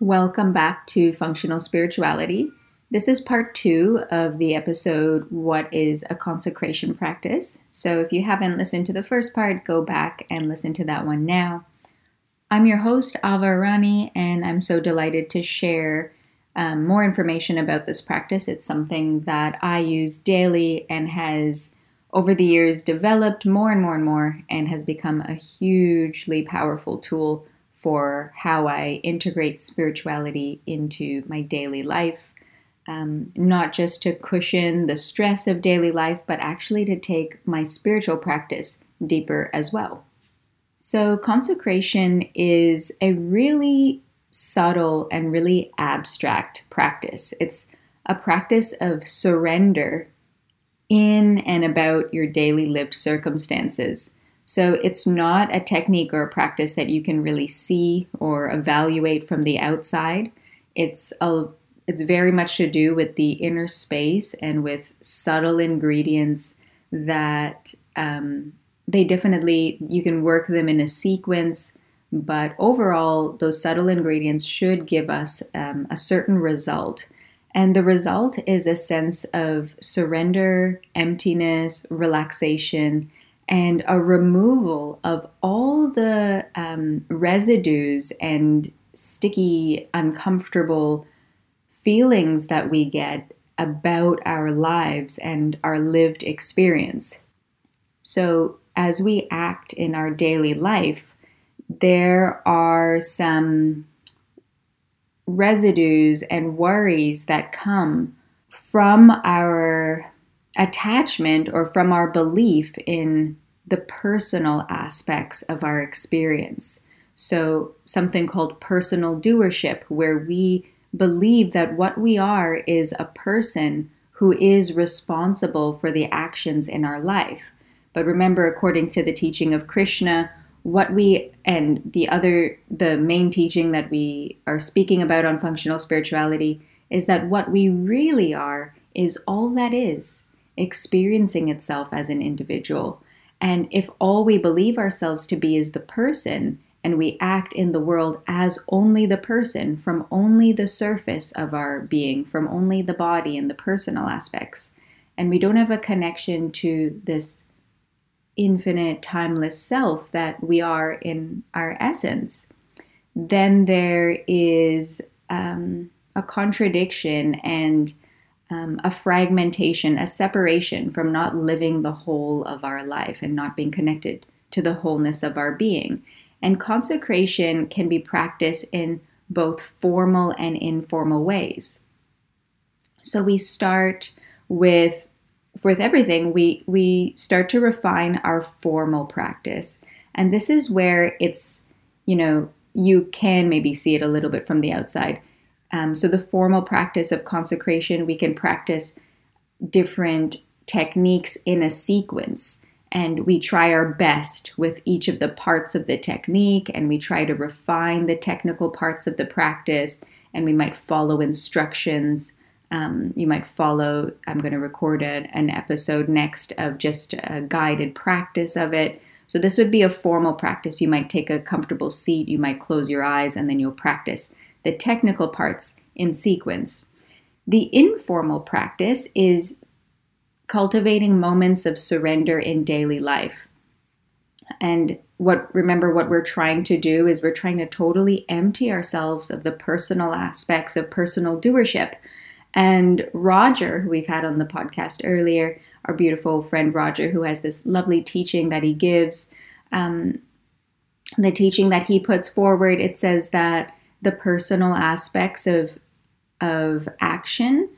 Welcome back to Functional Spirituality. This is part two of the episode What is a Consecration Practice? So, if you haven't listened to the first part, go back and listen to that one now. I'm your host, Ava Arani, and I'm so delighted to share um, more information about this practice. It's something that I use daily and has over the years developed more and more and more and has become a hugely powerful tool for how I integrate spirituality into my daily life. Um, not just to cushion the stress of daily life, but actually to take my spiritual practice deeper as well. So, consecration is a really subtle and really abstract practice. It's a practice of surrender in and about your daily lived circumstances. So it's not a technique or a practice that you can really see or evaluate from the outside. It's a it's very much to do with the inner space and with subtle ingredients that um, they definitely you can work them in a sequence but overall those subtle ingredients should give us um, a certain result and the result is a sense of surrender emptiness relaxation and a removal of all the um, residues and sticky, uncomfortable feelings that we get about our lives and our lived experience. So, as we act in our daily life, there are some residues and worries that come from our attachment or from our belief in the personal aspects of our experience. So, something called personal doership, where we believe that what we are is a person who is responsible for the actions in our life. But remember, according to the teaching of Krishna, what we and the other, the main teaching that we are speaking about on functional spirituality is that what we really are is all that is experiencing itself as an individual. And if all we believe ourselves to be is the person, and we act in the world as only the person, from only the surface of our being, from only the body and the personal aspects, and we don't have a connection to this infinite, timeless self that we are in our essence, then there is um, a contradiction and um, a fragmentation, a separation from not living the whole of our life and not being connected to the wholeness of our being. And consecration can be practiced in both formal and informal ways. So we start with with everything we we start to refine our formal practice. And this is where it's you know you can maybe see it a little bit from the outside. Um, so, the formal practice of consecration, we can practice different techniques in a sequence. And we try our best with each of the parts of the technique, and we try to refine the technical parts of the practice. And we might follow instructions. Um, you might follow, I'm going to record a, an episode next of just a guided practice of it. So, this would be a formal practice. You might take a comfortable seat, you might close your eyes, and then you'll practice the technical parts in sequence. The informal practice is cultivating moments of surrender in daily life. And what remember what we're trying to do is we're trying to totally empty ourselves of the personal aspects of personal doership. And Roger, who we've had on the podcast earlier, our beautiful friend Roger, who has this lovely teaching that he gives, um, the teaching that he puts forward, it says that the personal aspects of of action,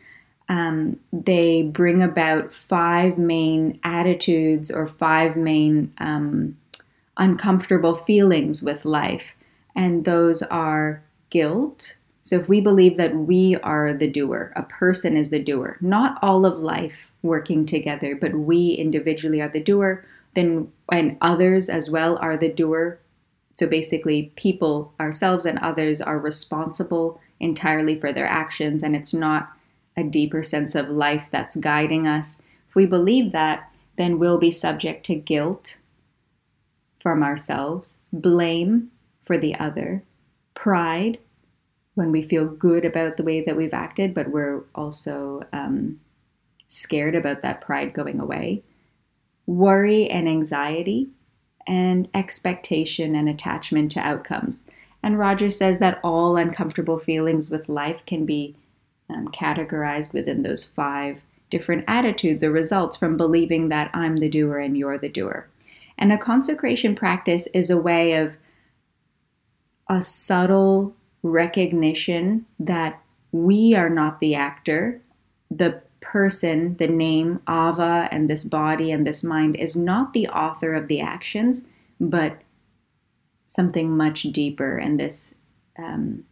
um, they bring about five main attitudes or five main um, uncomfortable feelings with life, and those are guilt. So, if we believe that we are the doer, a person is the doer, not all of life working together, but we individually are the doer, then and others as well are the doer so basically, people, ourselves, and others are responsible entirely for their actions, and it's not a deeper sense of life that's guiding us. If we believe that, then we'll be subject to guilt from ourselves, blame for the other, pride, when we feel good about the way that we've acted, but we're also um, scared about that pride going away. Worry and anxiety, and expectation and attachment to outcomes. And Roger says that all uncomfortable feelings with life can be um, categorized within those five different attitudes or results from believing that I'm the doer and you're the doer. And a consecration practice is a way of a subtle recognition that we are not the actor. The person, the name, Ava, and this body and this mind is not the author of the actions, but something much deeper and this um,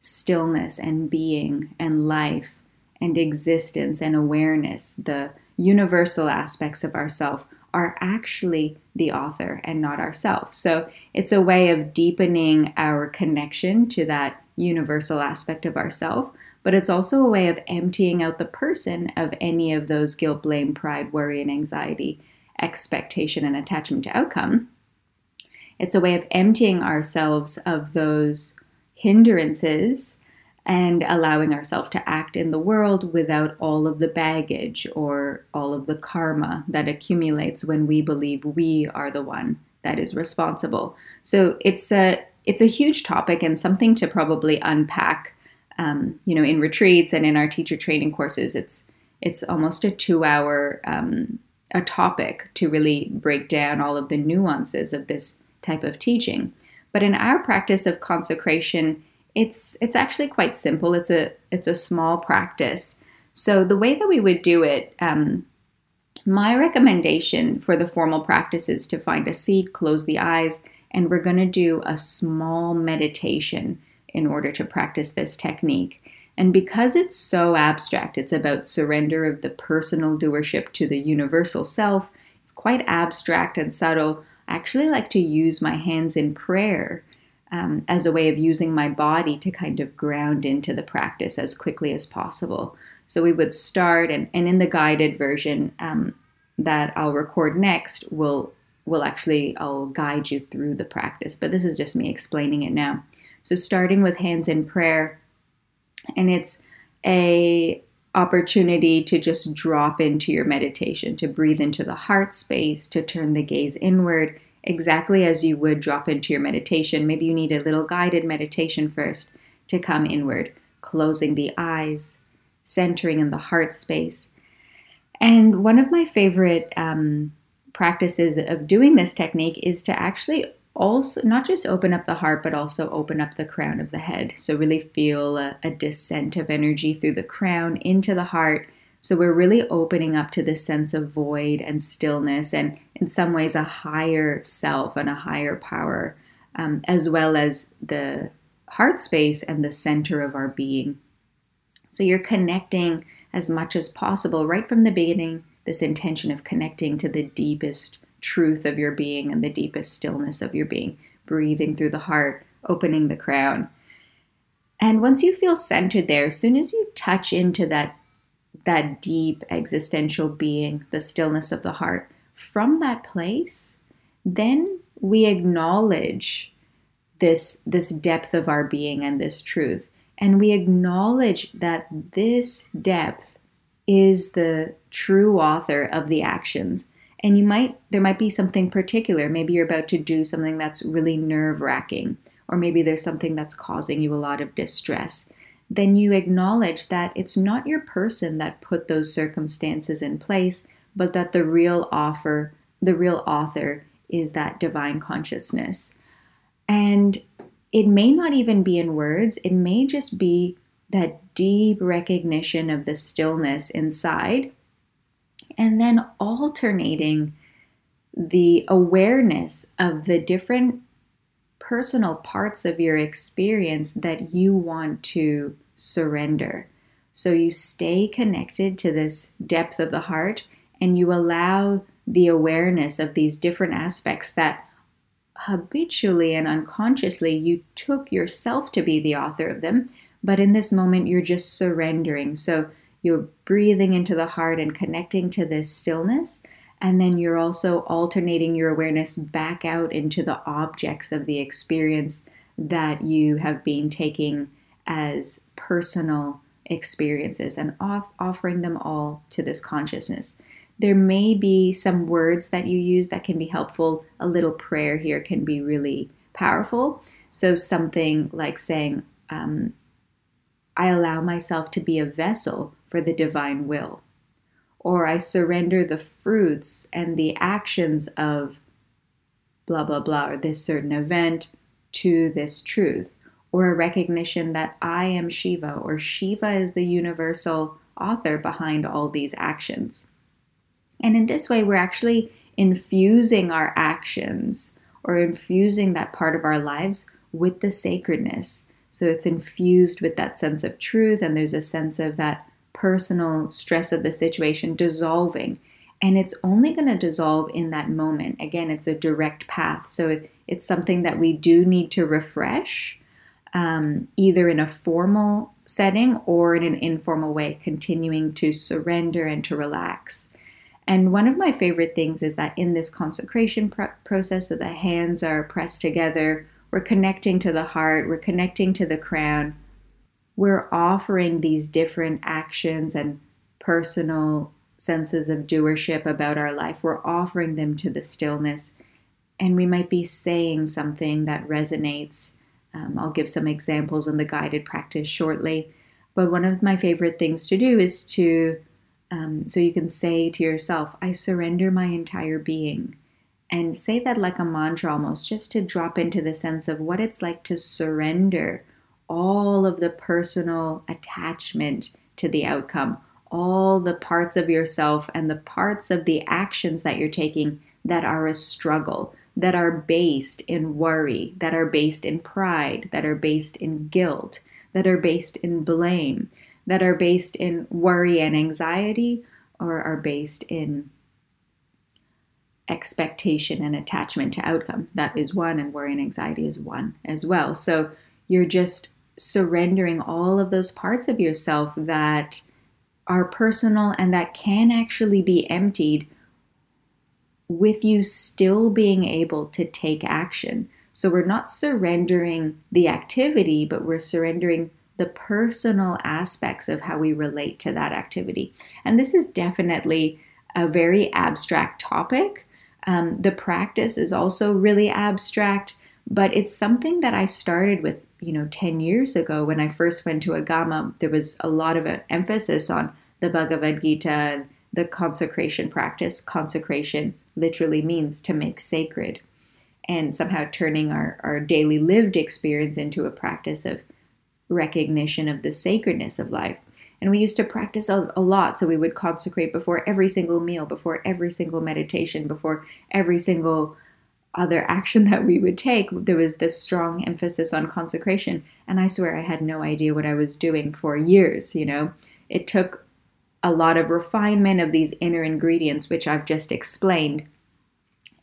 stillness and being and life and existence and awareness, the universal aspects of ourself, are actually the author and not ourself. So it's a way of deepening our connection to that universal aspect of ourself, but it's also a way of emptying out the person of any of those guilt, blame, pride, worry, and anxiety, expectation, and attachment to outcome. It's a way of emptying ourselves of those hindrances and allowing ourselves to act in the world without all of the baggage or all of the karma that accumulates when we believe we are the one that is responsible. So it's a it's a huge topic and something to probably unpack. Um, you know, in retreats and in our teacher training courses, it's it's almost a two hour um, a topic to really break down all of the nuances of this type of teaching. But in our practice of consecration, it's it's actually quite simple. It's a it's a small practice. So the way that we would do it, um, my recommendation for the formal practice is to find a seat, close the eyes, and we're going to do a small meditation in order to practice this technique. And because it's so abstract, it's about surrender of the personal doership to the universal self. It's quite abstract and subtle. I actually like to use my hands in prayer um, as a way of using my body to kind of ground into the practice as quickly as possible. So we would start, and, and in the guided version um, that I'll record next, we'll, we'll actually I'll guide you through the practice. But this is just me explaining it now. So starting with hands in prayer, and it's a opportunity to just drop into your meditation, to breathe into the heart space, to turn the gaze inward, exactly as you would drop into your meditation. Maybe you need a little guided meditation first to come inward, closing the eyes, centering in the heart space. And one of my favorite um, practices of doing this technique is to actually also not just open up the heart, but also open up the crown of the head. So, really feel a, a, descent of energy through the crown into the heart. So, we're really opening up to this sense of void and stillness, and in some ways, a higher self and a higher power, um, as well as the heart space and the center of our being. So, you're connecting as much as possible right from the beginning, this intention of connecting to the deepest truth of your being and the deepest stillness of your being, breathing through the heart, opening the crown. And once you feel centered there, as soon as you touch into that that deep existential being, the stillness of the heart, from that place, then we acknowledge this this depth of our being and this truth. And we acknowledge that this depth is the true author of the actions and you might there might be something particular. Maybe you're about to do something that's really nerve wracking or maybe there's something that's causing you a lot of distress. Then you acknowledge that it's not your person that put those circumstances in place but that the real offer the real author is that divine consciousness. And it may not even be in words. It may just be that deep recognition of the stillness inside and then alternating the awareness of the different personal parts of your experience that you want to surrender. So you stay connected to this depth of the heart and you allow the awareness of these different aspects that habitually and unconsciously you took yourself to be the author of them, but in this moment you're just surrendering. So you're breathing into the heart and connecting to this stillness. And then you're also alternating your awareness back out into the objects of the experience that you have been taking as personal experiences and off- offering them all to this consciousness. There may be some words that you use that can be helpful. A little prayer here can be really powerful. So, something like saying, um, I allow myself to be a vessel for the divine will. Or I surrender the fruits and the actions of blah, blah, blah, or this certain event to this truth. Or a recognition that I am Shiva, or Shiva is the universal author behind all these actions. And in this way, we're actually infusing our actions or infusing that part of our lives with the sacredness. So it's infused with that sense of truth, and there's a sense of that personal stress of the situation dissolving. And it's only going to dissolve in that moment. Again, it's a direct path. So it, it's something that we do need to refresh, um, either in a formal setting or in an informal way, continuing to surrender and to relax. And one of my favorite things is that in this consecration pr- process, so the hands are pressed together, we're connecting to the heart, we're connecting to the crown, we're offering these different actions and personal senses of doership about our life. We're offering them to the stillness, and we might be saying something that resonates. Um, I'll give some examples in the guided practice shortly. But one of my favorite things to do is to um, so you can say to yourself, I surrender my entire being. And say that like a mantra almost, just to drop into the sense of what it's like to surrender all of the personal attachment to the outcome, all the parts of yourself and the parts of the actions that you're taking that are a struggle, that are based in worry, that are based in pride, that are based in guilt, that are based in blame that are based in worry and anxiety or are based in expectation and attachment to outcome. That is one, and worry and anxiety is one as well. So you're just surrendering all of those parts of yourself that are personal and that can actually be emptied with you still being able to take action. So we're not surrendering the activity, but we're surrendering the personal aspects of how we relate to that activity. And this is definitely a very abstract topic. Um, the practice is also really abstract, but it's something that I started with, you know, 10 years ago when I first went to Agama. There was a lot of emphasis on the Bhagavad Gita and the consecration practice. Consecration literally means to make sacred, and somehow turning our, our daily lived experience into a practice of recognition of the sacredness of life. And we used to practice a, a, lot. So we would consecrate before every single meal, before every single meditation, before every single other action that we would take. There was this strong emphasis on consecration. And I swear I had no idea what I was doing for years. You know, it took a lot of refinement of these inner ingredients, which I've just explained.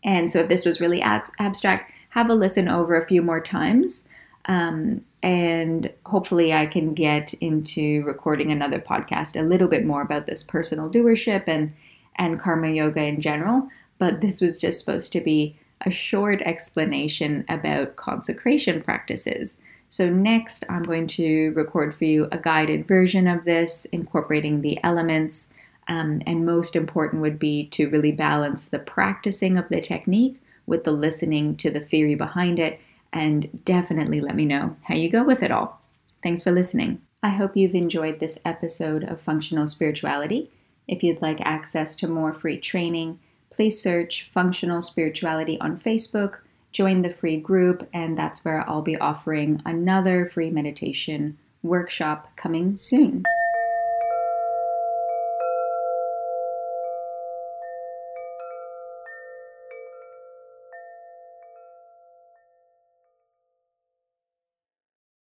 And so if this was really ab- abstract, have a listen over a few more times. Um, and hopefully I can get into recording another podcast a little bit more about this personal doership and and karma yoga in general but this was just supposed to be a short explanation about consecration practices so next I'm going to record for you a guided version of this incorporating the elements um, and most important would be to really balance the practicing of the technique with the listening to the theory behind it and definitely let me know how you go with it all. Thanks for listening. I hope you've enjoyed this episode of Functional Spirituality. If you'd like access to more free training, please search Functional Spirituality on Facebook, join the free group, and that's where I'll be offering another free meditation workshop coming soon.